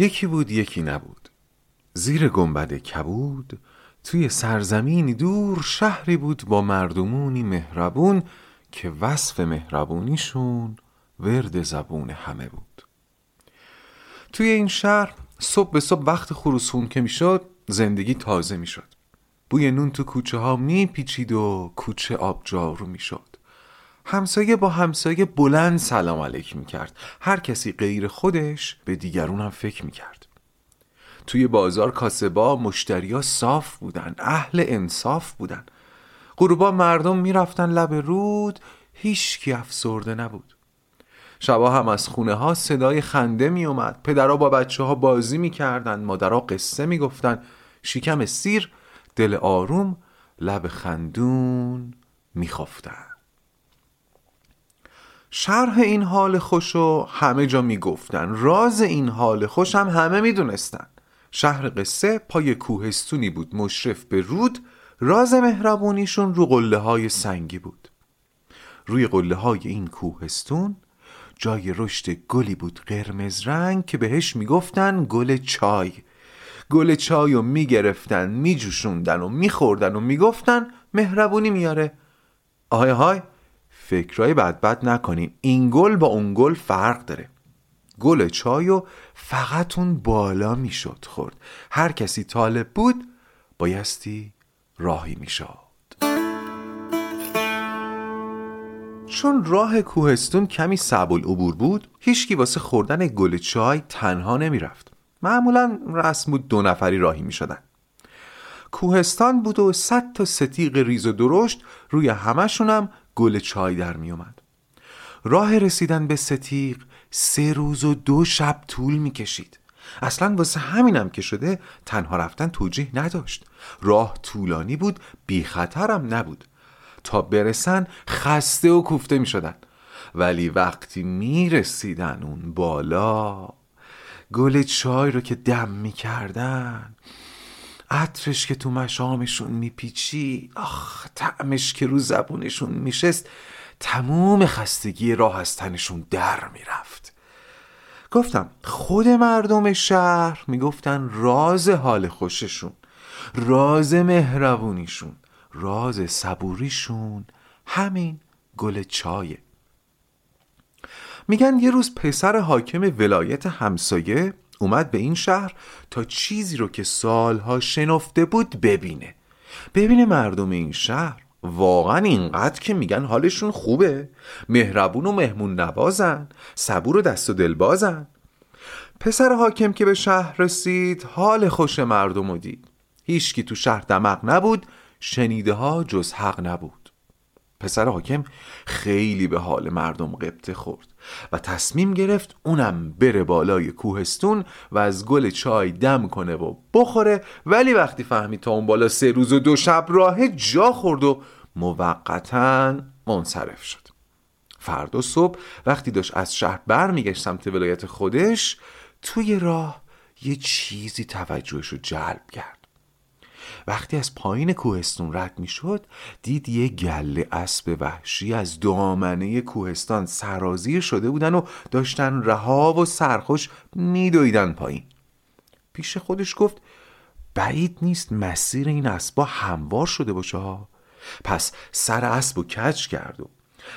یکی بود یکی نبود. زیر گنبد کبود توی سرزمینی دور شهری بود با مردمونی مهربون که وصف مهربونیشون ورد زبون همه بود. توی این شهر صبح به صبح وقت خروسون که می‌شد زندگی تازه می‌شد. بوی نون تو کوچه ها میپیچید و کوچه آبجارو می‌شد. همسایه با همسایه بلند سلام علیک می‌کرد. هر کسی غیر خودش به دیگرون هم فکر می‌کرد. توی بازار کاسبا مشتریا صاف بودن اهل انصاف بودن. غروبا مردم می‌رفتن لب رود هیچکی افسرده نبود. شبا هم از خونه ها صدای خنده می اومد پدرها با بچه ها بازی می‌کردن مادرها قصه می‌گفتن شیکم سیر دل آروم لب خندون میخفتن شرح این حال خوشو همه جا می‌گفتن. راز این حال خوش هم همه می‌دونستن. شهر قصه پای کوهستونی بود مشرف به رود راز مهربونیشون رو قله های سنگی بود. روی قله های این کوهستون جای رشد گلی بود قرمز رنگ که بهش می‌گفتن گل چای. گل چای رو می‌گرفتن میجوشوندن و میخوردن و می‌گفتن مهربونی میاره. آهای های فکرای بد بد نکنین این گل با اون گل فرق داره. گل چایو فقط اون بالا می‌شد خورد. هر کسی طالب بود بایستی راهی می‌شد. چون راه کوهستون کمی صعب العبور بود هیچکی واسه خوردن گل چای تنها نمی‌رفت. معمولا رسم بود دو نفری راهی می شدن. کوهستان بود و صد تا ستیق ریز و درشت روی همشونم گل چای در می اومد. راه رسیدن به ستیق سه روز و دو شب طول می کشید. اصلا واسه همینم که شده تنها رفتن توجیه نداشت راه طولانی بود بی خطرم نبود تا برسن خسته و کوفته می شدن ولی وقتی می رسیدن اون بالا گل چای رو که دم می کردن عطرش که تو مشامشون میپیچی آخ تعمش که رو زبونشون میشست تموم خستگی راه از تنشون در می‌رفت. گفتم خود مردم شهر می‌گفتن راز حال خوششون راز مهربونیشون راز صبوریشون همین گل چایه میگن یه روز پسر حاکم ولایت همسایه اومد به این شهر تا چیزی رو که سالها شنفته بود ببینه. ببینه مردم این شهر واقعا اینقدر که میگن حالشون خوبه. مهربون و مهمون نوازن صبور و دست و دل بازن پسر حاکم که به شهر رسید حال خوش مردم رو دید. هیچکی تو شهر دمق نبود شنیده ها جز حق نبود. پسر حاکم خیلی به حال مردم قبطه خورد و تصمیم گرفت اونم بره بالای کوهستون و از گل چای دم کنه و بخوره. ولی وقتی فهمید تا اون بالا سه روز و دو شب راه جا خورد و موقتا منصرف شد. فردا صبح وقتی داشت از شهر برمیگشت سمت ولایت خودش توی راه یه چیزی توجهش رو جلب کرد. وقتی از پایین کوهستون رد می‌شد دید یه گله اسب وحشی از دامنه کوهستان سرازیر شده بودن و داشتن رها و سرخوش میدویدن پایین. پیش خودش گفت بعید نیست مسیر این اسبا هموار شده باشه ها. پس سر اسب و کج کرد و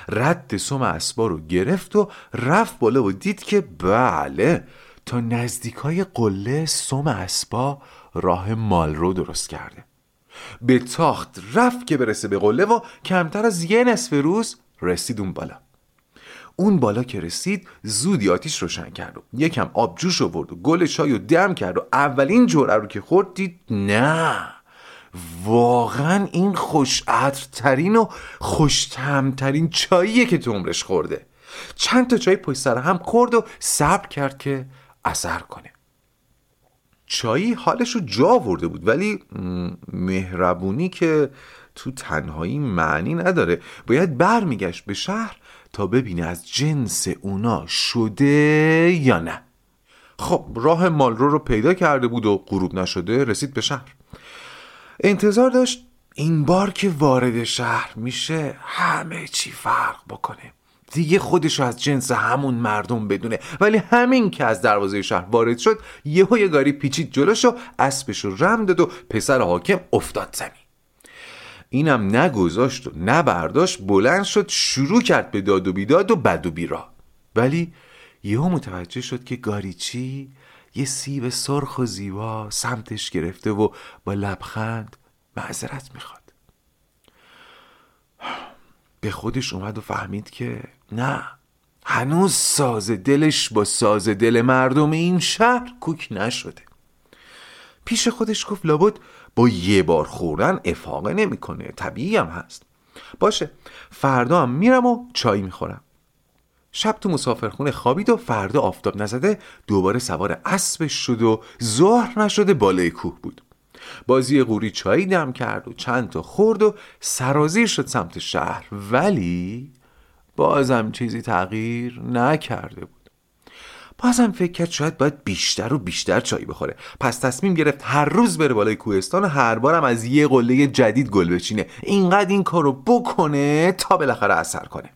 رد سم اسبا رو گرفت و رفت بالا و دید که بله تا نزدیکای قله سم اسبا راه مال رو درست کرده. به تاخت رفت که برسه به قله و کمتر از یه نصف روز رسید اون بالا. اون بالا که رسید زودی آتیش روشن کرد و یکم آب جوش آورد و گل چای و دم کرد و اولین جرعه رو که خورد دید نه. واقعا این خوش ترین و خوشتمترین چاییه که تو عمرش خورده. چند تا چای پشت سر هم خورد و صبر کرد که اثر کنه. چایی حالش رو جا آورده بود. ولی مهربونی که تو تنهایی معنی نداره. باید برمیگشت به شهر تا ببینه از جنس اونا شده یا نه. خب راه مالرو رو پیدا کرده بود و غروب نشده رسید به شهر. انتظار داشت این بار که وارد شهر میشه همه چی فرق بکنه. دیگه خودش از جنس همون مردم بدونه. ولی همین که از دروازه شهر وارد شد یهو یه گاری پیچید جلوش و اسبش رو رم داد و پسر حاکم افتاد زمین. اینم نگذاشت و نبرداشت بلند شد شروع کرد به داد و بیداد و بد و بیرا. ولی یهو متوجه شد که گاریچی یه سیب سرخ و زیبا سمتش گرفته و با لبخند معذرت می‌خواد. به خودش اومد و فهمید که نه. هنوز ساز دلش با ساز دل مردم این شهر کوک نشده. پیش خودش گفت لابد با یه بار خوردن افاقه نمی‌کنه. طبیعی هم هست. باشه فردا هم میرم و چای می‌خورم. شب تو مسافرخونه خوابید و فردا آفتاب نزده دوباره سوار اسبش شد و ظهر نشده بالای کوه بود. بازی قوری چایی دم کرد و چند تا خورد و سرازیر شد سمت شهر. ولی بازم چیزی تغییر نکرده بود. بازم فکر کرد شاید باید بیشتر و بیشتر چای بخوره. پس تصمیم گرفت هر روز بره بالای کوهستان و هر بارم از یه قله جدید گل بچینه. اینقدر این کارو بکنه تا بالاخره اثر کنه.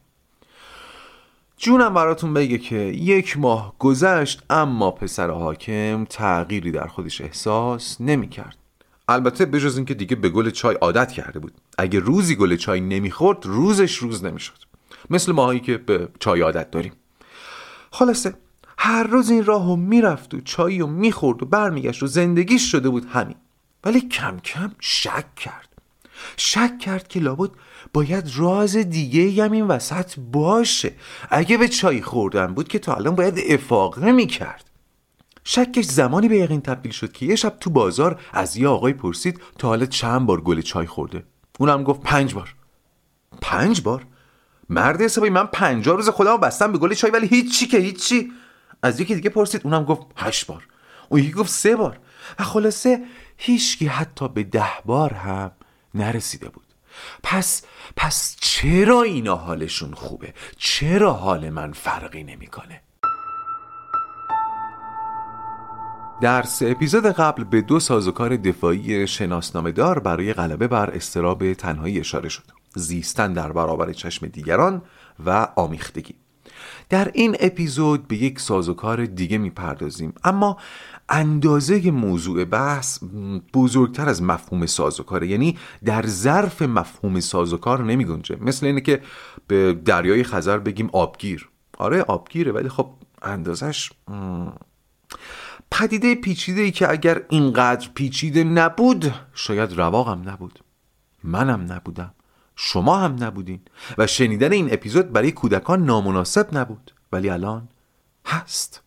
جونم براتون بگه که یک ماه گذشت اما پسر حاکم تغییری در خودش احساس نمی کرد. البته بجز اینکه دیگه به گل چای عادت کرده بود. اگه روزی گل چای نمی‌خورد روزش روز نمی‌شد. مثل ماهایی که به چای عادت داریم. خلاصه هر روز این راهو می‌رفت و چایی رو می‌خورد و برمیگشت و زندگیش شده بود همین. ولی کم کم شک کرد. شک کرد که لابد باید راز دیگه هم این وسط باشه. اگه به چای خوردن بود که تا الان باید افاقه می‌کرد. شکش زمانی به یقین تبدیل شد که یه شب تو بازار از یه آقای پرسید تا حالا چند بار گل چای خورده. اونم گفت پنج بار. پنج بار؟ مرد حسابی من پنجاه روز خودم بستم به گل چای ولی هیچی که هیچی. از یکی دیگه پرسید اونم گفت هشت بار. اون یکی گفت سه بار. و خلاصه هیچکی حتی به ده بار هم نرسیده بود. پس پس چرا اینا حالشون خوبه؟ چرا حال من فرقی نمی‌کنه؟ در سه اپیزود قبل به دو سازوکار دفاعی شناسنامه دار برای غلبه بر استراب تنهایی اشاره شد. زیستن در برابر چشم دیگران و آمیختگی. در این اپیزود به یک سازوکار دیگه می‌پردازیم اما اندازه موضوع بحث بزرگتر از مفهوم سازوکاره یعنی در ظرف مفهوم سازوکار نمی گنجه مثل اینه که به دریای خزر بگیم آبگیر. آره آبگیره ولی خب اندازش پدیده پیچیده ای که اگر اینقدر پیچیده نبود شاید رواقم نبود. منم نبودم. شما هم نبودین و شنیدن این اپیزود برای کودکان نامناسب نبود. ولی الان هست.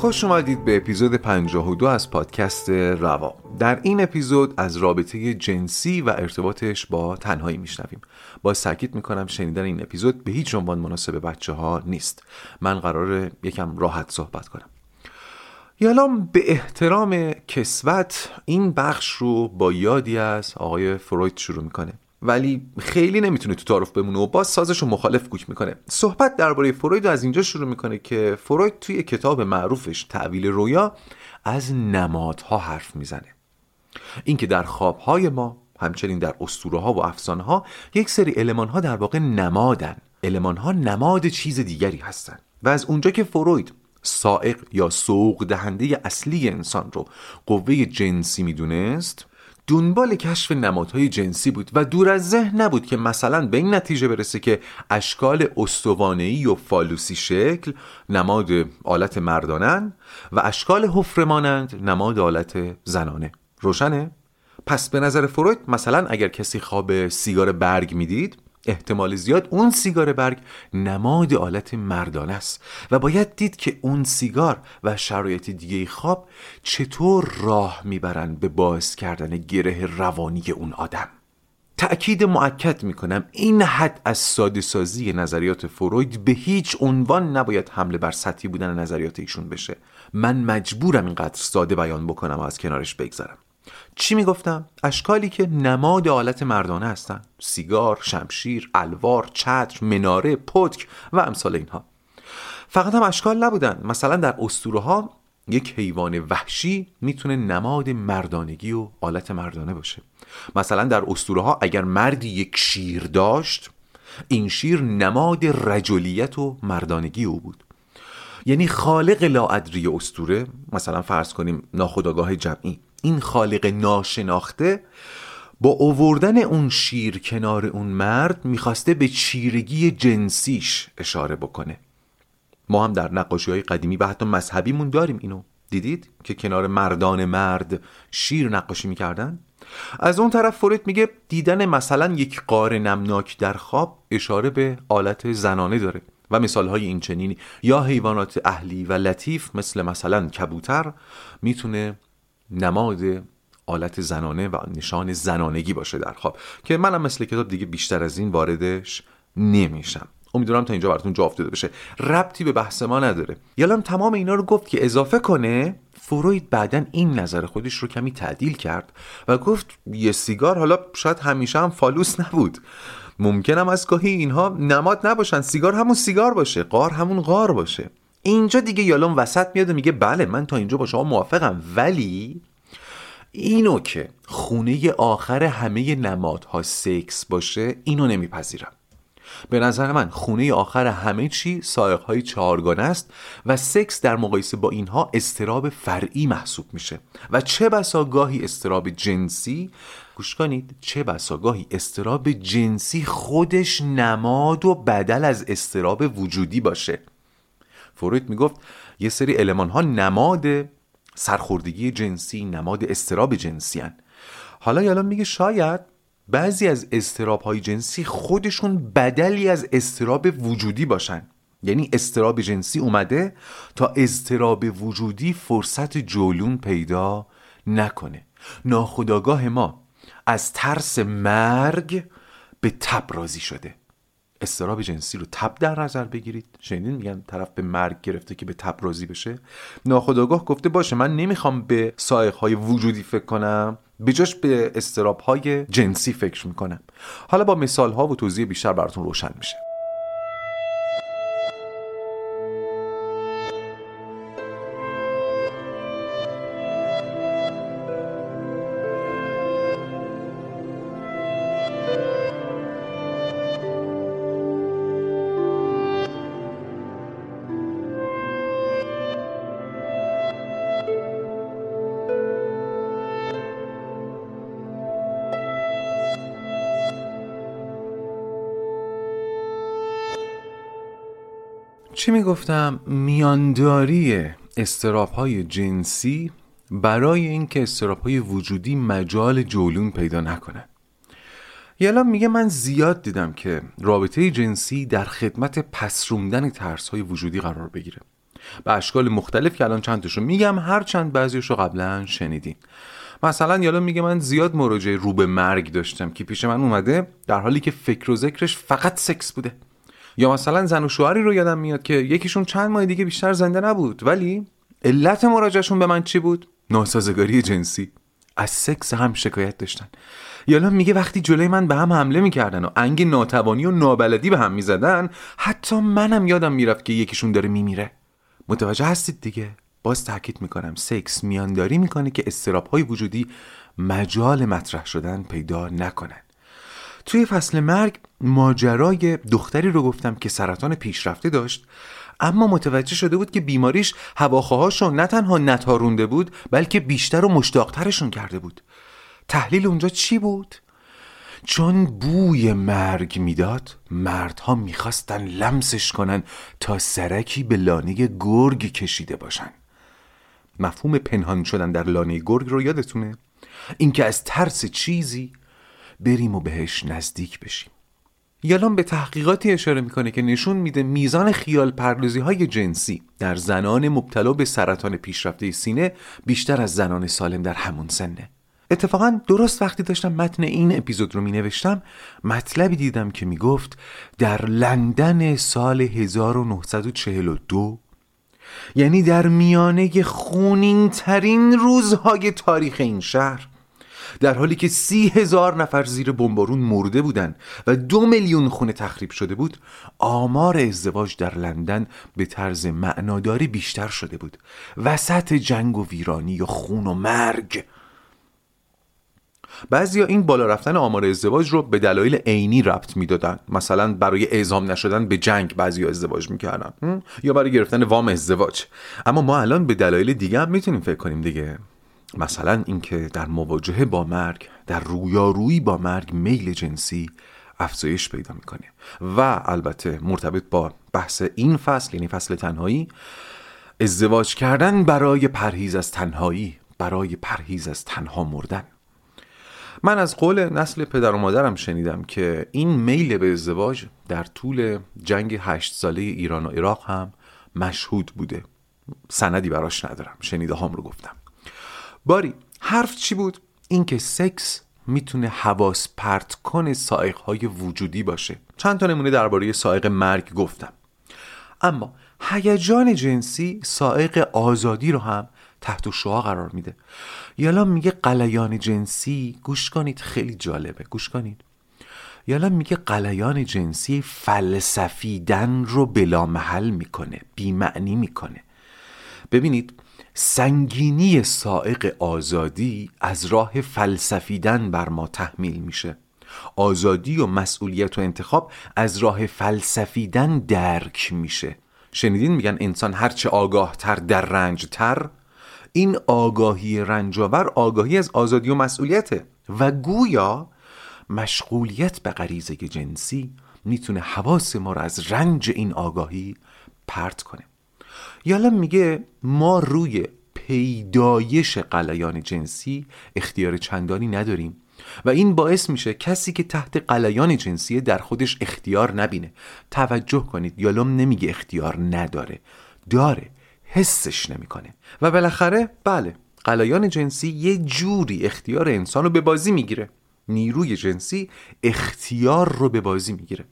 خوش اومدید به اپیزود 52 از پادکست روا. در این اپیزود از رابطه جنسی و ارتباطش با تنهایی میشنویم. با ساکت می‌کنم شنیدن این اپیزود به هیچ عنوان مناسب بچه ها نیست. من قرار یکم راحت صحبت کنم. یالام به احترام کسوت این بخش رو با یادی از آقای فروید شروع می‌کنه. ولی خیلی نمی‌تونه تو تعارف بمونه و باز سازش رو مخالف گوش می‌کنه. صحبت درباره فروید از اینجا شروع می‌کنه که فروید توی کتاب معروفش تعویل رویا از نمادها حرف می‌زنه. اینکه در خوابهای ما همچنین در اسطوره ها و افسانه ها یک سری علمان ها در واقع نمادن. علمان ها نماد چیز دیگری هستن. و از اونجا که فروید سائق یا سوق دهنده اصلی انسان رو قوه جنسی می‌دونست دنبال کشف نمادهای جنسی بود و دور از ذهن نبود که مثلا به این نتیجه برسه که اشکال استوانه‌ای و فالوسی شکل نماد آلت مردانن و اشکال حفره مانند نماد آلت زنانه روشنه؟ پس به نظر فروید مثلا اگر کسی خواب سیگار برگ می‌دید احتمال زیاد اون سیگار برگ نماد آلت مردانه است و باید دید که اون سیگار و شرایط دیگه خواب چطور راه می‌برن به باعث کردن گره روانی اون آدم. تأکید معکد می‌کنم این حد از ساده سازی نظریات فروید به هیچ عنوان نباید حمله بر سطحی بودن نظریات ایشون بشه. من مجبورم اینقدر ساده بیان بکنم و از کنارش بگذرم. چی می‌گفتم؟ اشکالی که نماد آلت مردانه هستند سیگار، شمشیر، الوار، چتر، مناره، پتک و امثال اینها. فقط هم اشکال نبودن. مثلا در اسطوره ها یک حیوان وحشی می‌تونه نماد مردانگی و آلت مردانه باشه. مثلا در اسطوره ها اگر مردی یک شیر داشت این شیر نماد رجولیت و مردانگی او بود. یعنی خالق لاادری استوره مثلا فرض کنیم ناخداگاه جمعی. این خالق ناشناخته با اووردن اون شیر کنار اون مرد می‌خواسته به چیرگی جنسیش اشاره بکنه. ما هم در نقاشی های قدیمی و حتی مذهبیمون داریم اینو. دیدید که کنار مردان مرد شیر نقاشی می‌کردن؟ از اون طرف فرید میگه دیدن مثلا یک قار نمناک در خواب اشاره به آلت زنانه داره و مثال های این چنینی یا حیوانات اهلی و لطیف مثل مثلا کبوتر می‌تونه نماد آلت زنانه و نشان زنانگی باشه در خواب. که منم مثل کتاب دیگه بیشتر از این واردش نمیشم. امیدوارم تا اینجا براتون جا افتاده بشه. ربطی به بحث ما نداره. یالام تمام اینا رو گفت که اضافه کنه فروید بعدا این نظر خودش رو کمی تعدیل کرد و گفت یه سیگار حالا شاید همیشه هم فالوس نبود. ممکنم از گاهی اینها نماد نباشن. سیگار همون سیگار باشه. قار همون قار باشه. اینجا دیگه یالون وسط میاد و میگه بله من تا اینجا با شما موافقم. ولی اینو که خونه آخر همه نمادها سکس باشه اینو نمیپذیرم. به نظر من خونه آخر همه چی سایق های چهارگانه است و سکس در مقایسه با اینها استراب فرعی محسوب میشه. و چه بسا گاهی استراب جنسی گوش کنید چه بسا گاهی استراب جنسی خودش نماد و بدل از استراب وجودی باشه. فروید می‌گفت یه سری علمان ها نماد سرخوردگی جنسی نماد استراب جنسی هن. حالا یالا میگه شاید بعضی از استراب های جنسی خودشون بدلی از استراب وجودی باشن. یعنی استراب جنسی اومده تا استراب وجودی فرصت جولون پیدا نکنه. ناخداگاه ما از ترس مرگ به تب راضی شده. استراب جنسی رو تب در نظر بگیرید. شنیدین میگن طرف به مرگ گرفته که به تب راضی بشه. ناخداگاه گفته باشه من نمی‌خوام به سایق های وجودی فکر کنم. به جاش به استراب های جنسی فکر می‌کنم. حالا با مثال ها و توضیح بیشتر براتون روشن میشه. چی می‌گفتم؟ میانداری استراب های جنسی برای اینکه استراب های وجودی مجال جولون پیدا نکنن. یالا میگه من زیاد دیدم که رابطه جنسی در خدمت پسروندن ترس های وجودی قرار بگیره. به اشکال مختلف که الان چند تاشو میگم هر چند بعضیشو قبلا شنیدین. مثلا یالا میگه من زیاد مراجعه رو به مرگ داشتم که پیش من اومده در حالی که فکر و ذکرش فقط سکس بوده. یا مثلا زن و شوهری رو یادم میاد که یکیشون چند ماه دیگه بیشتر زنده نبود. ولی علت مراجعشون به من چی بود؟ ناسازگاری جنسی. از سکس هم شکایت داشتن. یالا میگه وقتی جلوی من به هم حمله می‌کردن و انگ ناتوانی و نابلدی به هم می‌زدن حتی منم یادم می‌رفت که یکیشون داره میمیره. متوجه هستید دیگه؟ باز تاکید می‌کنم سکس میانداری می‌کنه که استراب های وجودی مجال مطرح شدن پیدا نکنن. توی فصل مرگ ماجرای دختری رو گفتم که سرطان پیشرفته داشت اما متوجه شده بود که بیماریش هواخواهاشو نه تنها نتارونده بود بلکه بیشتر و مشتاقترشون کرده بود تحلیل اونجا چی بود؟ چون بوی مرگ می‌داد مردها می‌خواستن لمسش کنن تا سرکی به لانه گرگ کشیده باشن مفهوم پنهان شدن در لانه گرگ رو یادتونه؟ اینکه از ترس چیزی بریم و بهش نزدیک بشیم. یالان به تحقیقاتی اشاره می‌کنه که نشون میده میزان خیال پردازی های جنسی در زنان مبتلا به سرطان پیشرفته سینه بیشتر از زنان سالم در همون سنه. اتفاقا درست وقتی داشتم متن این اپیزود رو می نوشتم مطلبی دیدم که می گفت در لندن سال 1942 یعنی در میانه خونین ترین روزهای تاریخ این شهر در حالی که سی هزار نفر زیر بمبارون مرده بودند و دو میلیون خونه تخریب شده بود آمار ازدواج در لندن به طرز معناداری بیشتر شده بود. وسط جنگ و ویرانی و خون و مرگ. بعضیا این بالا رفتن آمار ازدواج رو به دلایل عینی ربط می‌دادن. مثلا برای اعزام نشدن به جنگ بعضیا ازدواج می‌کردن یا برای گرفتن وام ازدواج. اما ما الان به دلایل دیگه هم می‌تونیم فکر کنیم دیگه. مثلا اینکه در مواجهه با مرگ در رویارویی با مرگ میل جنسی افزایش پیدا می‌کنه. و البته مرتبط با بحث این فصل یعنی فصل تنهایی ازدواج کردن برای پرهیز از تنهایی برای پرهیز از تنها مردن. من از قول نسل پدر و مادرم شنیدم که این میل به ازدواج در طول جنگ هشت ساله ایران و عراق هم مشهود بوده. سندی براش ندارم. شنیده هام رو گفتم. باری حرف چی بود؟ اینکه سکس می‌تونه حواس پرت کن سائق های وجودی باشه. چند تا نمونه درباره سائق مرگ گفتم. اما هیجان جنسی سائق آزادی رو هم تحت شعا قرار میده. یالا میگه قلیان جنسی گوش کنید خیلی جالبه. گوش کنید. یالا میگه قلیان جنسی فلسفیدن رو بلا محل می‌کنه بیمعنی می‌کنه. ببینید سنگینی سائق آزادی از راه فلسفیدن بر ما تحمیل میشه. آزادی و مسئولیت و انتخاب از راه فلسفیدن درک میشه. شنیدین میگن انسان هرچه آگاه تر در رنج تر این آگاهی رنجاور آگاهی از آزادی و مسئولیته. و گویا مشغولیت به غریزه جنسی می‌تونه حواس ما رو از رنج این آگاهی پرت کنه. یالا میگه ما روی پیدایش قلیان جنسی اختیار چندانی نداریم و این باعث میشه کسی که تحت قلیان جنسی در خودش اختیار نبینه. توجه کنید یالوم نمیگه اختیار نداره داره حسش نمی‌کنه. و بالاخره بله قلایان جنسی یه جوری اختیار انسان رو به بازی می‌گیره. نیروی جنسی اختیار رو به بازی می‌گیره.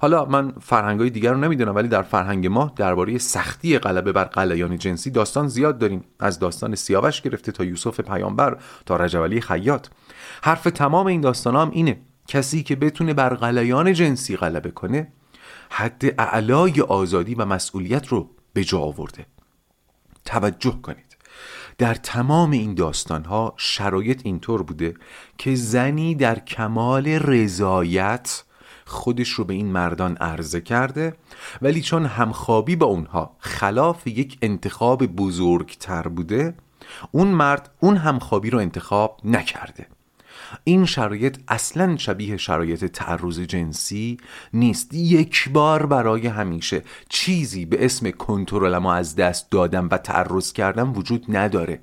حالا من فرهنگای دیگر رو نمی‌دونم ولی در فرهنگ ما درباره سختی غلبه بر قلیان جنسی داستان زیاد داریم. از داستان سیاوش گرفته تا یوسف پیامبر تا رجب علی خیاط. حرف تمام این داستان هم اینه. کسی که بتونه بر قلیان جنسی غلبه کنه حد اعلای آزادی و مسئولیت رو به جا آورده. توجه کنید. در تمام این داستان ها شرایط اینطور بوده که زنی در کمال رضایت خودش رو به این مردان عرضه کرده ولی چون همخوابی با اونها خلاف یک انتخاب بزرگتر بوده اون مرد اون همخوابی رو انتخاب نکرده. این شرایط اصلا شبیه شرایط تعرض جنسی نیست. یک بار برای همیشه چیزی به اسم کنترل از دست دادم و تعرض کردم وجود نداره.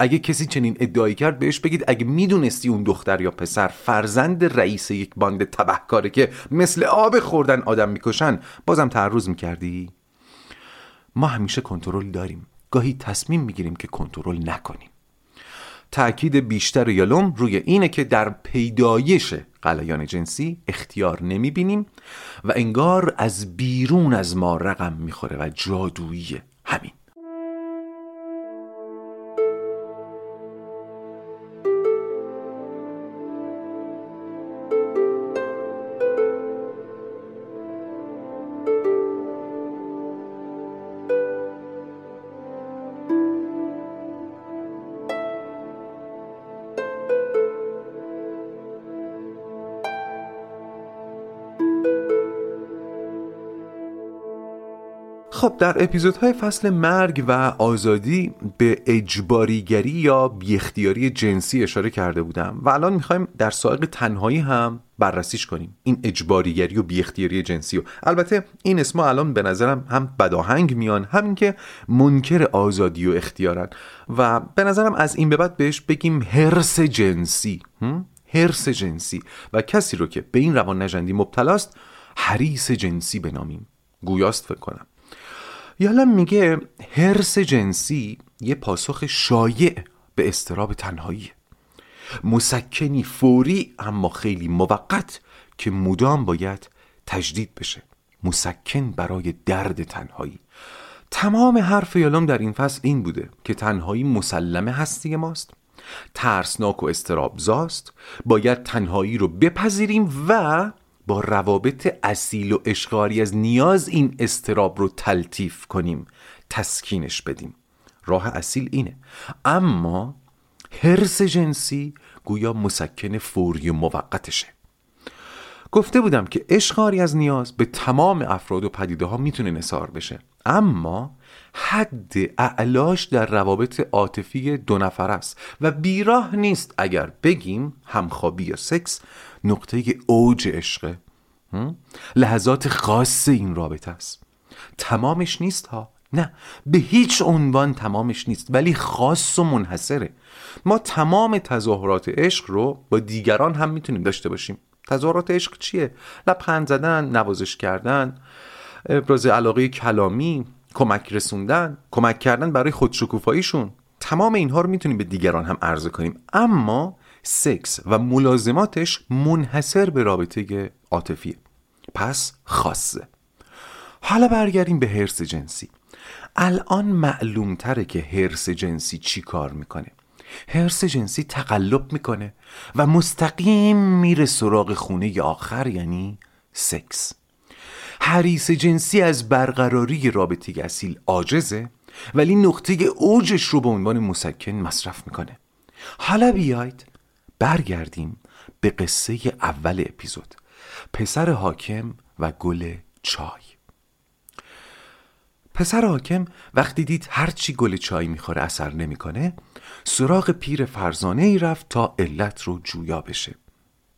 اگه کسی چنین ادعایی کرد بهش بگید اگه می‌دونستی اون دختر یا پسر فرزند رئیس یک باند تبهکاره که مثل آب خوردن آدم می‌کشن بازم تعرض می‌کردی؟ ما همیشه کنترل داریم. گاهی تصمیم می‌گیریم که کنترل نکنیم. تأکید بیشتر یالوم روی اینه که در پیدایش قلیان جنسی اختیار نمی‌بینیم و انگار از بیرون از ما رقم می‌خوره و جادویی همین. خب در اپیزودهای فصل مرگ و آزادی به اجباریگری یا بیاختیاری جنسی اشاره کرده بودم و الان می‌خوایم در سایق تنهایی هم بررسیش کنیم. این اجباریگری و بیاختیاری جنسی و البته این اسما الان به نظرم هم بداهنگ میان همین که منکر آزادی و اختیارن. و به نظرم از این به بعد بهش بگیم هرس جنسی هرس جنسی. و کسی رو که به این روان نجندی مبتلاست حریس جنسی بنامیم. گویاست فکر کنم. یالا میگه هرس جنسی یه پاسخ شایع به استراب تنهایی. مسکنی فوری اما خیلی موقت که مدام باید تجدید بشه. مسکن برای درد تنهایی. تمام حرف یالام در این فصل این بوده که تنهایی مسلمه هستی ماست. ترسناک و استرابزاست باید تنهایی رو بپذیریم و با روابط اصیل و اشغاری از نیاز این استراب رو تلطیف کنیم تسکینش بدیم. راه اصیل اینه. اما حرس جنسی گویا مسکن فوری و موقتشه. گفته بودم که اشغاری از نیاز به تمام افراد و پدیده ها می‌تونه نصار بشه. اما حد اعلاش در روابط عاطفی دو نفر است و بیراه نیست اگر بگیم همخوابی یا سکس نقطه اوج عشقه. لحظات خاص این رابطه است. تمامش نیست ها. نه به هیچ عنوان تمامش نیست ولی خاص و منحصره. ما تمام تظاهرات عشق رو با دیگران هم می‌تونیم داشته باشیم. تظاهرات عشق چیه؟ لبخند زدن، نوازش کردن ابراز علاقه کلامی کمک رسوندن کمک کردن برای خودشکوفاییشون. تمام اینها رو می‌تونیم به دیگران هم عرضه کنیم. اما سکس و ملازماتش منحصر به رابطه عاطفیه پس خاصه. حالا برگردیم به هرس جنسی. الان معلوم تره که هرس جنسی چی کار می‌کنه. هرس جنسی تقلب می‌کنه و مستقیم میره سراغ خونه آخر یعنی سکس. حریس جنسی از برقراری رابطه اصیل عاجزه ولی نقطه اوجش رو به عنوان مسکن مصرف می‌کنه. حالا بیاید برگردیم به قصه اول اپیزود. پسر حاکم و گل چای. پسر حاکم وقتی دید هرچی گل چای می‌خوره اثر نمی‌کنه سراغ پیر فرزانه ای رفت تا علت رو جویا بشه.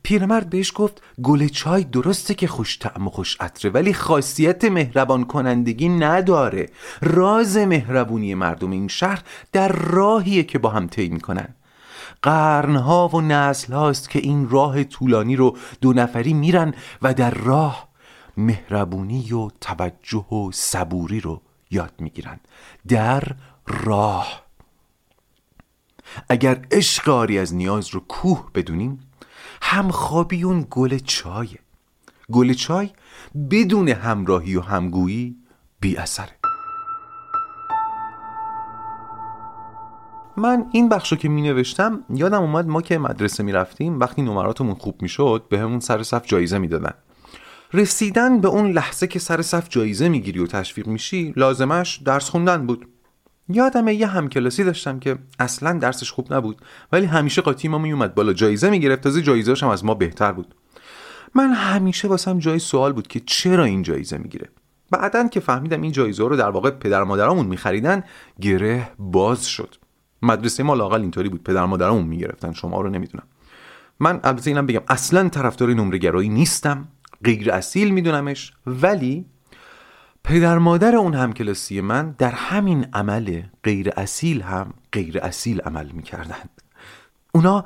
پیرمرد بهش گفت گل چای درسته که خوش طعم و خوش عطره ولی خاصیت مهربان کنندگی نداره. راز مهربونی مردم این شهر در راهیه که با هم طی می‌کنن. قرنها و نسل هاست که این راه طولانی رو دو نفری میرن و در راه مهربونی و توجه و صبوری رو یاد می‌گیرن. در راه. اگر عشق از نیاز رو کوه بدونیم همخوابی اون گل چایه. گل چای بدون همراهی و همگویی بی اثره من این بخش رو که می نوشتم یادم اومد ما که مدرسه می رفتیم وقتی نمراتمون خوب می شد به همون سر صف جایزه می دادن. رسیدن به اون لحظه که سر صف جایزه می‌گیری و تشویق میشی لازمش درس خوندن بود. یادمه یه همکلاسی داشتم که اصلا درسش خوب نبود ولی همیشه قاطی ما میومد بالا. جایزه می‌گرفت تازه جایزه‌اش هم از ما بهتر بود. من همیشه واسم جای سوال بود که چرا این جایزه می‌گیره. بعدا که فهمیدم این جایزه رو در واقع پدر مادرامون میخریدن گره باز شد. مدرسه ما لاقل اینطوری بود. پدر مادرامون می‌گرفتن. شما رو نمی‌دونم. من البته اینم بگم اصلا طرفدار نمره گرایی نیستم. غیر اصیل میدونمش. ولی پدر مادر اون همکلاسی من در همین عمل غیر اصیل هم غیر اصیل عمل می‌کردند. اونا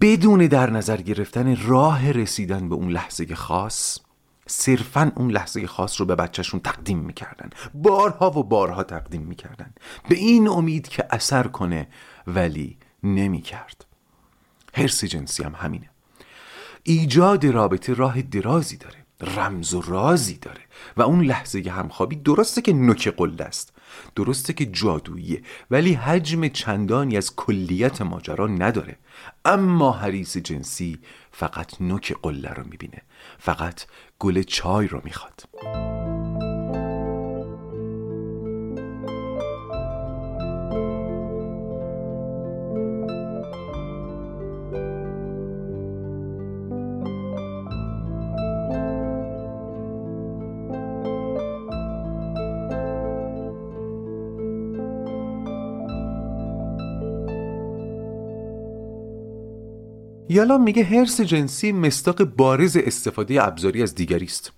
بدون در نظر گرفتن راه رسیدن به اون لحظه خاص صرفا اون لحظه خاص رو به بچهشون تقدیم می‌کردن. بارها و بارها تقدیم می‌کردن. به این امید که اثر کنه ولی نمی‌کرد. هرس جنسی هم همینه. ایجاد رابطه راه درازی داره رمز و رازی داره و اون لحظه همخوابی درسته که نوک قلده است درسته که جادوییه ولی حجم چندانی از کلیت ماجرا نداره. اما حریص جنسی فقط نوک قله رو می‌بینه فقط گل چای رو می‌خواد. یالام میگه هرس جنسی مستاق بارز استفاده ابزاری از دیگری است.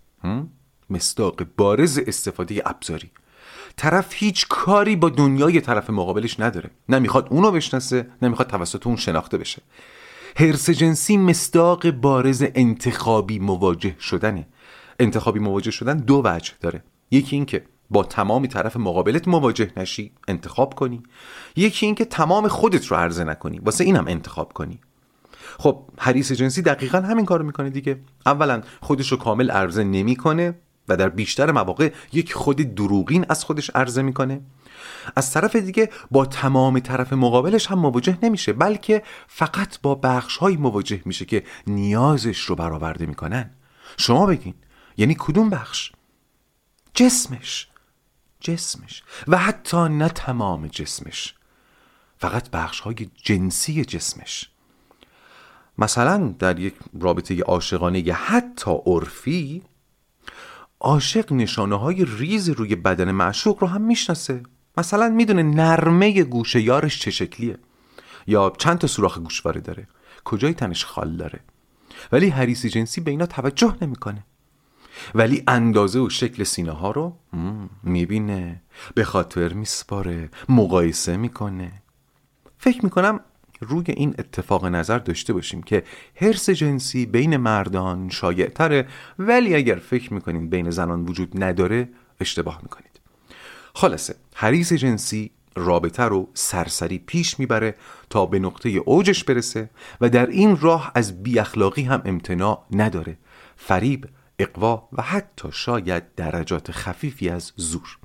مستاق بارز استفاده ابزاری. طرف هیچ کاری با دنیای طرف مقابلش نداره. نمی‌خواد اونو بشناسه نمی‌خواد توسط اون شناخته بشه. هرس جنسی مستاق بارز انتخابی مواجه شدنه. انتخابی مواجه شدن دو وجه داره. یکی این که با تمامی طرف مقابلت مواجه نشی انتخاب کنی. یکی این که تمام خودت رو عرضه نکنی. واسه اینم انتخاب کنی. خب حریص جنسی دقیقا همین کارو می‌کنه دیگه. اولا خودش رو کامل عرضه نمی‌کنه و در بیشتر مواقع یک خود دروغین از خودش عرضه می‌کنه. از طرف دیگه با تمام طرف مقابلش هم مواجه نمیشه بلکه فقط با بخش های مواجه میشه که نیازش رو برآورده می‌کنن. شما بگین یعنی کدوم بخش؟ جسمش. جسمش. و حتی نه تمام جسمش. فقط بخش های جنسی جسمش. مثلا در یک رابطه عاشقانه حتی عرفی عاشق نشانه های ریز روی بدن معشوق رو هم می‌شناسه. مثلا می‌دونه نرمه گوشه یارش چه شکلیه. یا چند تا سوراخ گوشواره داره. کجای تنش خال داره. ولی حریصی جنسی به اینا توجه نمی‌کنه. ولی اندازه و شکل سینه ها رو می‌بینه. به خاطر میسپاره. مقایسه می‌کنه. فکر می‌کنم روی این اتفاق نظر داشته باشیم که حرس جنسی بین مردان شایع تره ولی اگر فکر می‌کنین بین زنان وجود نداره اشتباه می‌کنید. خلاصه حریص جنسی رابطه رو سرسری پیش می‌بره تا به نقطه اوجش برسه و در این راه از بی اخلاقی هم امتناع نداره. فریب اقوا و حتی شاید درجات خفیفی از زور.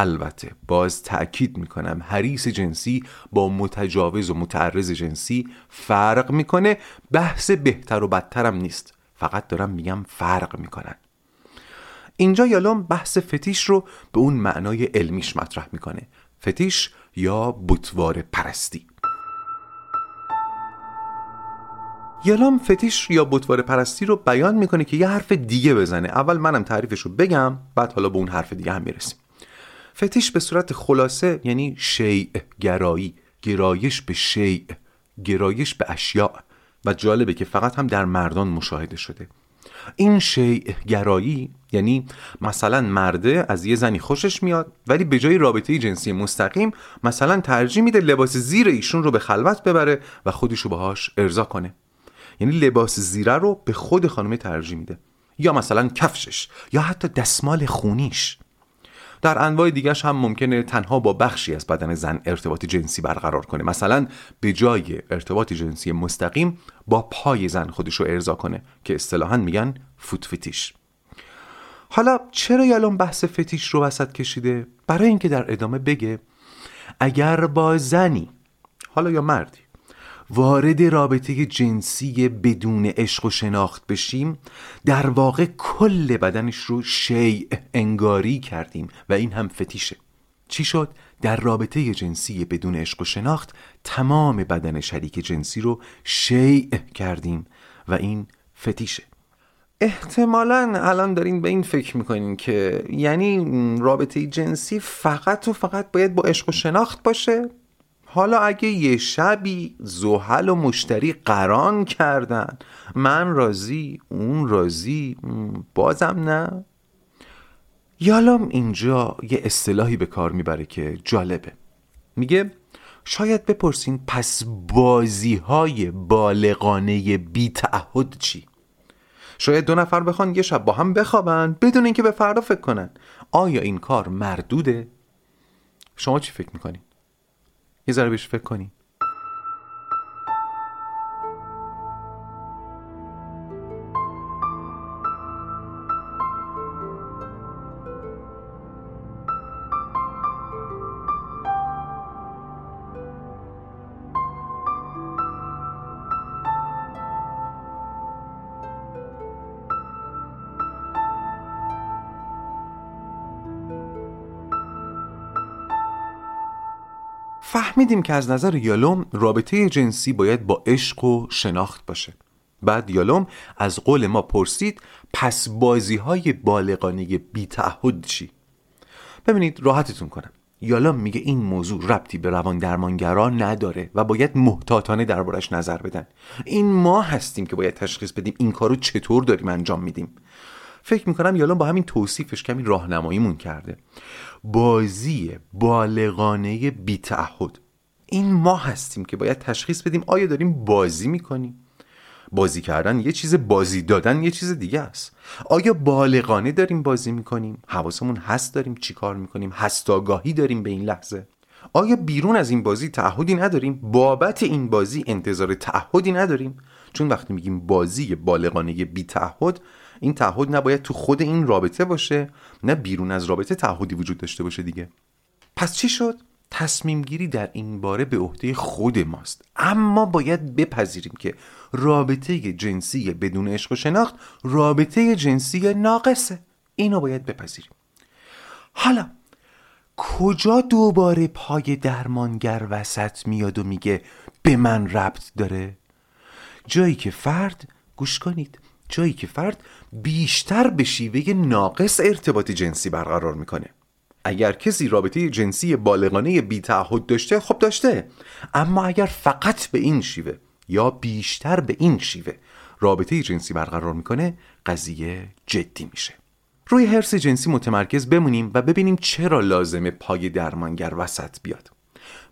البته باز تأکید می‌کنم حریص جنسی با متجاوز و متعرض جنسی فرق می‌کنه بحث بهتر و بدترم نیست. فقط دارم میگم فرق می‌کنن. اینجا یالام بحث فتیش رو به اون معنای علمیش مطرح می‌کنه. فتیش یا بوتوار پرستی. یالام فتیش یا بوتوار پرستی رو بیان می‌کنه که یه حرف دیگه بزنه. اول منم تعریفش رو بگم بعد حالا به اون حرف دیگه هم می‌رسیم. فتیش به صورت خلاصه یعنی شیع گرایی گرایش به شیع گرایش به اشیاء. و جالبه که فقط هم در مردان مشاهده شده. این شیع گرایی یعنی مثلا مرده از یه زنی خوشش میاد ولی به جای رابطه جنسی مستقیم مثلا ترجیح میده لباس زیر ایشون رو به خلوت ببره و خودش رو باهاش ارضا کنه. یعنی لباس زیره رو به خود خانمه ترجیح میده. یا مثلا کفشش یا حتی دستمال خونیش. در انواع دیگرش هم ممکنه تنها با بخشی از بدن زن ارتباط جنسی برقرار کنه. مثلا به جای ارتباط جنسی مستقیم با پای زن خودش رو ارضا کنه که اصطلاحا میگن فوت فتیش حالا چرا یالون بحث فتیش رو وسط کشیده؟ برای اینکه در ادامه بگه اگر با زنی حالا یا مردی وارد رابطه جنسی بدون عشق و شناخت بشیم در واقع کل بدنش رو شیع انگاری کردیم و این هم فتیشه. چی شد؟ در رابطه جنسی بدون عشق و شناخت تمام بدن شریک جنسی رو شیع کردیم و این فتیشه. احتمالا الان دارین به این فکر می‌کنین که یعنی رابطه جنسی فقط و فقط باید با عشق و شناخت باشه؟ حالا اگه یه شبی زحل و مشتری قران کردن من راضی اون راضی بازم نه یالام اینجا یه اصطلاحی به کار می‌بره که جالبه میگه شاید بپرسین پس بازی های بالغانه بی تعهد چی؟ شاید دو نفر بخوان یه شب با هم بخوابن بدون اینکه به فردا فکر کنن آیا این کار مردوده؟ شما چی فکر می‌کنین؟ یه ذره بهش فکر کنین فهمیدیم که از نظر یالوم رابطه جنسی باید با عشق و شناخت باشه. بعد یالوم از قول ما پرسید پس بازی های بالغانه بی تعهد چی؟ ببینید راحتتون کنم. یالا میگه این موضوع ربطی به روان درمانگرا نداره و باید محتاطانه دربارش نظر بدن. این ما هستیم که باید تشخیص بدیم این کارو چطور داریم انجام میدیم. فکر می‌کنم یالا با همین توصیفش کمی راهنماییمون کرده. بازی بالغانه بیتعهد. این ما هستیم که باید تشخیص بدیم آیا داریم بازی می‌کنیم. بازی کردن یه چیز بازی دادن یه چیز دیگه است. آیا بالغانه داریم بازی می‌کنیم؟ حواسمون هست داریم چی کار می‌کنیم؟ هستاگاهی داریم به این لحظه. آیا بیرون از این بازی تعهدی نداریم؟ بابت این بازی انتظار تعهدی نداریم؟ چون وقتی میگیم بازی بالغانه بی تعهد این تعهد نباید تو خود این رابطه باشه نه بیرون از رابطه تعهدی وجود داشته باشه دیگه. پس چی شد؟ تصمیم گیری در این باره به عهده خود ماست. اما باید بپذیریم که رابطه جنسی بدون عشق و شناخت رابطه جنسی ناقصه. اینو باید بپذیریم. حالا کجا دوباره پای درمانگر وسط میاد و میگه به من ربط داره؟ جایی که فرد گوش کنید جایی که فرد بیشتر به شیوه ناقص ارتباط جنسی برقرار می‌کنه. اگر کسی رابطه جنسی بالغانه بی تعهد داشته خب داشته. اما اگر فقط به این شیوه یا بیشتر به این شیوه رابطه جنسی برقرار می‌کنه قضیه جدی میشه. روی حرس جنسی متمرکز بمونیم و ببینیم چرا لازمه پای درمانگر وسط بیاد.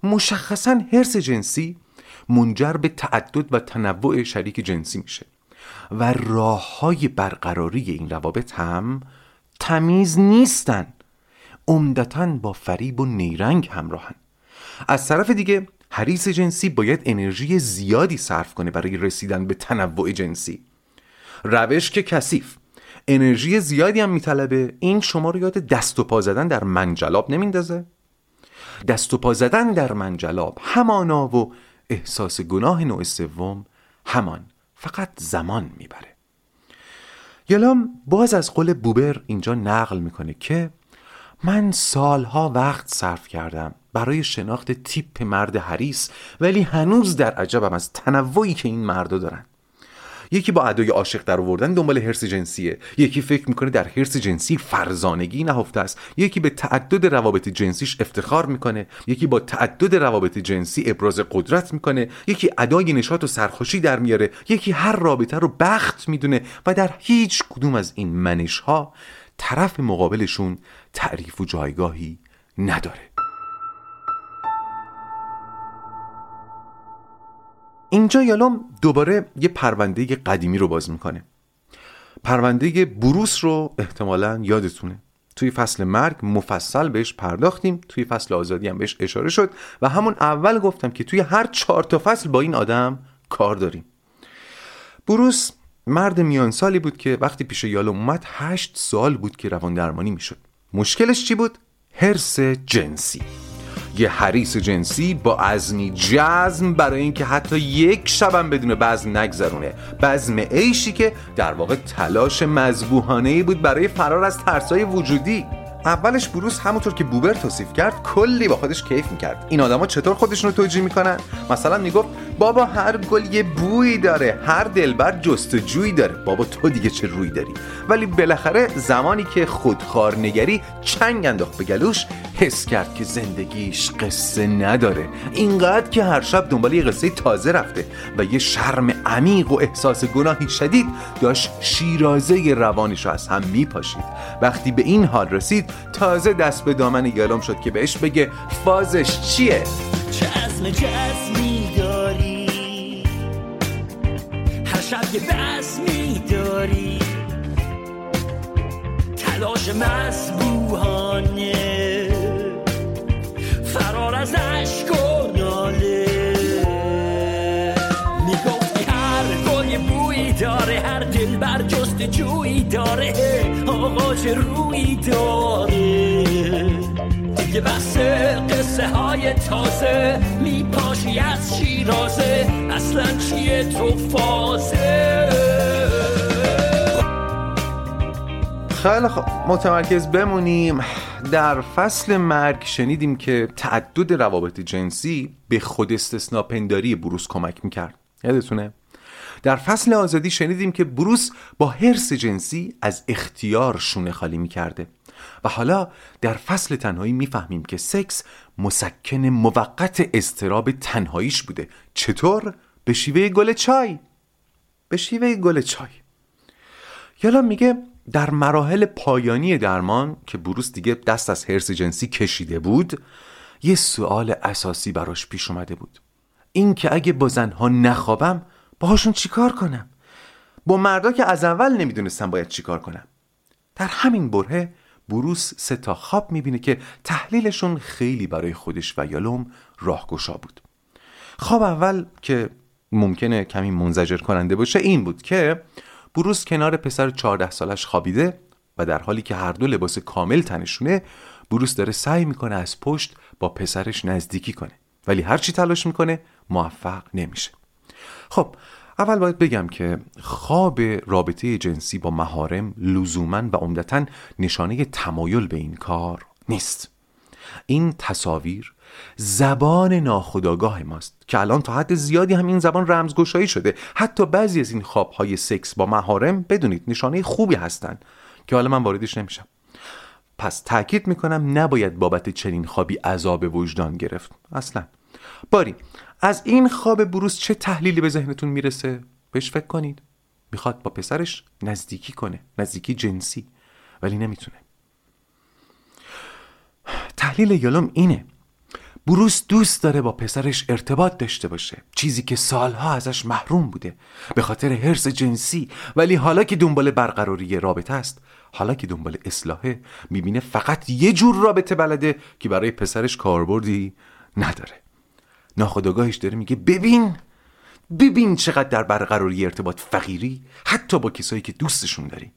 مشخصا حرس جنسی منجر به تعدد و تنوع شریک جنسی میشه. و راه های برقراری این روابط هم تمیز نیستن. عمدتا با فریب و نیرنگ همراهن. از طرف دیگه حریص جنسی باید انرژی زیادی صرف کنه برای رسیدن به تنوع جنسی. روش که کثیف. انرژی زیادی هم میطلبه. این شما رو یاد دست و پا زدن در منجلاب نمیندازه. دست و پا زدن در منجلاب همانا و احساس گناه نوع سوم همان. فقط زمان می‌بره. یلام باز از قول بوبر اینجا نقل می‌کنه که من سالها وقت صرف کردم برای شناخت تیپ مرد حریس ولی هنوز در عجبم از تنوعی که این مردا دارن. یکی با ادای عاشق در آوردن دنبال حرس جنسیه. یکی فکر می‌کنه در حرس جنسی فرزانگی نهفته است. یکی به تعدد روابط جنسیش افتخار می‌کنه. یکی با تعدد روابط جنسی ابراز قدرت می‌کنه. یکی ادای نشاط و سرخوشی در میاره. یکی هر رابطه رو بخت می‌دونه و در هیچ کدوم از این منش ها طرف مقابلشون تعریف و جایگاهی نداره. اینجا یالوم دوباره یه پرونده قدیمی رو باز می‌کنه. پرونده بروس رو احتمالا یادتونه. توی فصل مرگ مفصل بهش پرداختیم توی فصل آزادی هم بهش اشاره شد و همون اول گفتم که توی هر چهار تا فصل با این آدم کار داریم. بروس مرد میان سالی بود که وقتی پیش یالوم اومد هشت سال بود که روان درمانی می‌شد. مشکلش چی بود؟ هرس جنسی. یه حریس جنسی با عزمی جزم برای اینکه حتی یک شبم بدون بزم نگذرونه. بزم عیشی که در واقع تلاش مذبوحانه بود برای فرار از ترسای وجودی. اولش بروس همونطور که بوبر توصیف کرد کلی با خودش کیف می‌کرد. این آدما چطور خودشون رو توجیه می‌کنن؟ مثلا می‌گفت بابا هر گل یه بویی داره هر دلبر جستجویی داره. بابا تو دیگه چه روی داری؟ ولی بالاخره زمانی که خودخار نگری چنگ انداخت به گلوش حس کرد که زندگیش قصه نداره. اینقدر که هر شب دنبال یه قصه تازه رفته و یه شرم عمیق و احساس گناهی شدید داشت شیرازه روانش رو از هم میپاشید. وقتی به این حال رسید تازه دست به دامن یالوم شد که بهش بگه فازش چیه؟ چزم جزمی یه بزمی داری تلاش مذبوحانه فرار از عشق و ناله. می‌گفتی هر گل بویی داره هر دل بر جست جویی داره. چه روی داره. دیگه بس قصه های تازه میپاشی از شیرازه اصلا چیه تو فازه؟ خیلی خب متمرکز بمونیم. در فصل مرگ شنیدیم که تعدد روابط جنسی به خود استثناء پنداری بروس کمک می‌کرد. یادتونه؟ در فصل آزادی شنیدیم که بروس با حرس جنسی از اختیار شونه خالی می‌کرده. و حالا در فصل تنهایی می‌فهمیم که سکس مسکن موقت استراب تنهاییش بوده. چطور؟ به شیوه گل چای. به شیوه گل چای. یالا میگه در مراحل پایانی درمان که بروس دیگه دست از هرس جنسی کشیده بود یه سوال اساسی براش پیش اومده بود. این که اگه با زنها نخوابم باهاشون چیکار کنم؟ با مردا که از اول نمی‌دونستم باید چیکار کنم. در همین بره بروس سه تا خواب می‌بینه که تحلیلشون خیلی برای خودش و یالوم راهگشا بود. خواب اول که ممکنه کمی منزجر کننده باشه این بود که بروس کنار پسر 14 سالش خوابیده و در حالی که هر دو لباس کامل تنشونه بروس داره سعی می‌کنه از پشت با پسرش نزدیکی کنه. ولی هرچی تلاش می‌کنه موفق نمیشه. خب اول باید بگم که خواب رابطه جنسی با مهارم لزوما و عمدتا نشانه تمایل به این کار نیست. این تصاویر زبان ناخودآگاه ماست که الان تا حد زیادی هم این زبان رمزگشایی شده. حتی بعضی از این خوابهای سکس با مهارم بدونید نشانه خوبی هستند که حالا من واردش نمیشم. پس تاکید می‌کنم نباید بابت چنین خوابی عذاب وجدان گرفت. اصلا. باری از این خواب بروس چه تحلیلی به ذهنتون می‌رسه؟ بهش فکر کنید. می‌خواد با پسرش نزدیکی کنه نزدیکی جنسی ولی نمی‌تونه. تحلیل یالوم اینه. بروس دوست داره با پسرش ارتباط داشته باشه. چیزی که سالها ازش محروم بوده. به خاطر حرس جنسی. ولی حالا که دنبال برقراری رابطه است حالا که دنبال اصلاحه می‌بینه فقط یه جور رابطه بلده که برای پسرش کاربردی نداره. ناخداگاهش داره میگه ببین ببین چقدر در برقراری ارتباط فقیری حتی با کسایی که دوستشون داری.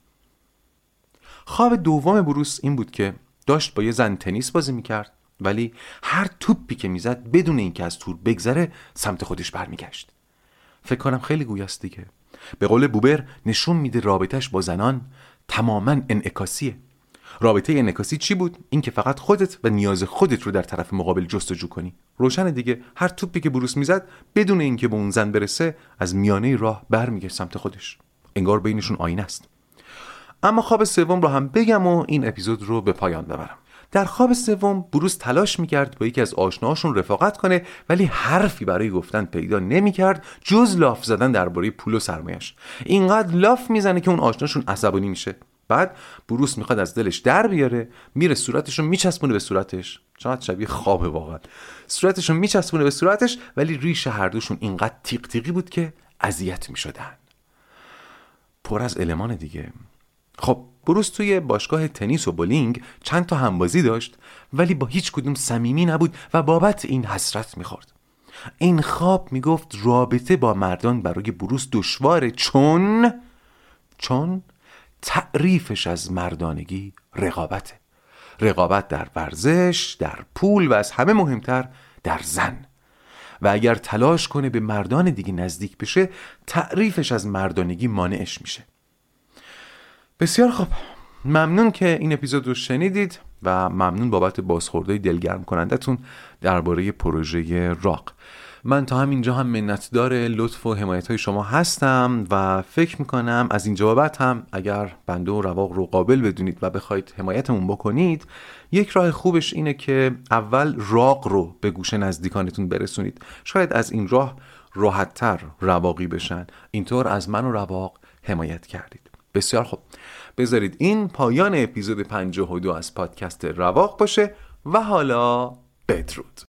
خواب دوم بروس این بود که داشت با یه زن تنیس بازی می‌کرد ولی هر توپی که می‌زد بدون اینکه از تور بگذره سمت خودش برمیگشت. فکر کنم خیلی گویاست دیگه. به قول بوبر نشون میده رابطش با زنان تماما انعکاسیه. رابطه انعکاسی چی بود؟ اینکه فقط خودت و نیاز خودت رو در طرف مقابل جستجو کنی. روشن دیگه هر توپی که بروس می‌زد بدون اینکه به اون زن برسه از میانه راه برمیگشت سمت خودش. انگار بینشون آینه است. اما خواب سوم رو هم بگم و این اپیزود رو به پایان ببرم. در خواب سوم بروس تلاش می‌کرد با یکی از آشناهاشون رفاقت کنه ولی حرفی برای گفتن پیدا نمی‌کرد جز لاف زدن درباره پول و سرمایش اینقدر لاف می‌زنه که اون آشناشون عصبانی میشه. بعد بروس می‌خواد از دلش در بیاره میره صورتش رو میچسبونه به صورتش. چقدر شبیه خوابه واقعا. صورتش رو میچسبونه به صورتش ولی ریش هر دوشون اینقدر تیق تیقی بود که اذیت می‌شدن. پر از المان دیگه. خب بروس توی باشگاه تنیس و بولینگ چند تا همبازی داشت ولی با هیچ کدوم صمیمی نبود و بابت این حسرت می‌خورد. این خواب می‌گفت رابطه با مردان برای بروس دشواره. چون؟ چون تعریفش از مردانگی رقابته. رقابت در ورزش در پول و از همه مهمتر در زن. و اگر تلاش کنه به مردان دیگه نزدیک بشه تعریفش از مردانگی مانعش میشه. بسیار خوب. ممنون که این اپیزود رو شنیدید و ممنون بابت بازخورده دلگرم کنندتون درباره پروژه راق. من تا همینجا هم منتدار لطف و حمایت های شما هستم و فکر می‌کنم از این جوابت هم اگر بنده و رواق رو قابل بدونید و بخواید حمایتمون بکنید یک راه خوبش اینه که اول راق رو به گوش نزدیکانتون برسونید. شاید از این راه راحتتر رواقی بشن. اینطور از من و رواق حمایت کردید. بسیار خوب. بذارید این پایان اپیزود 52 از پادکست رواق باشه و حالا بدرود.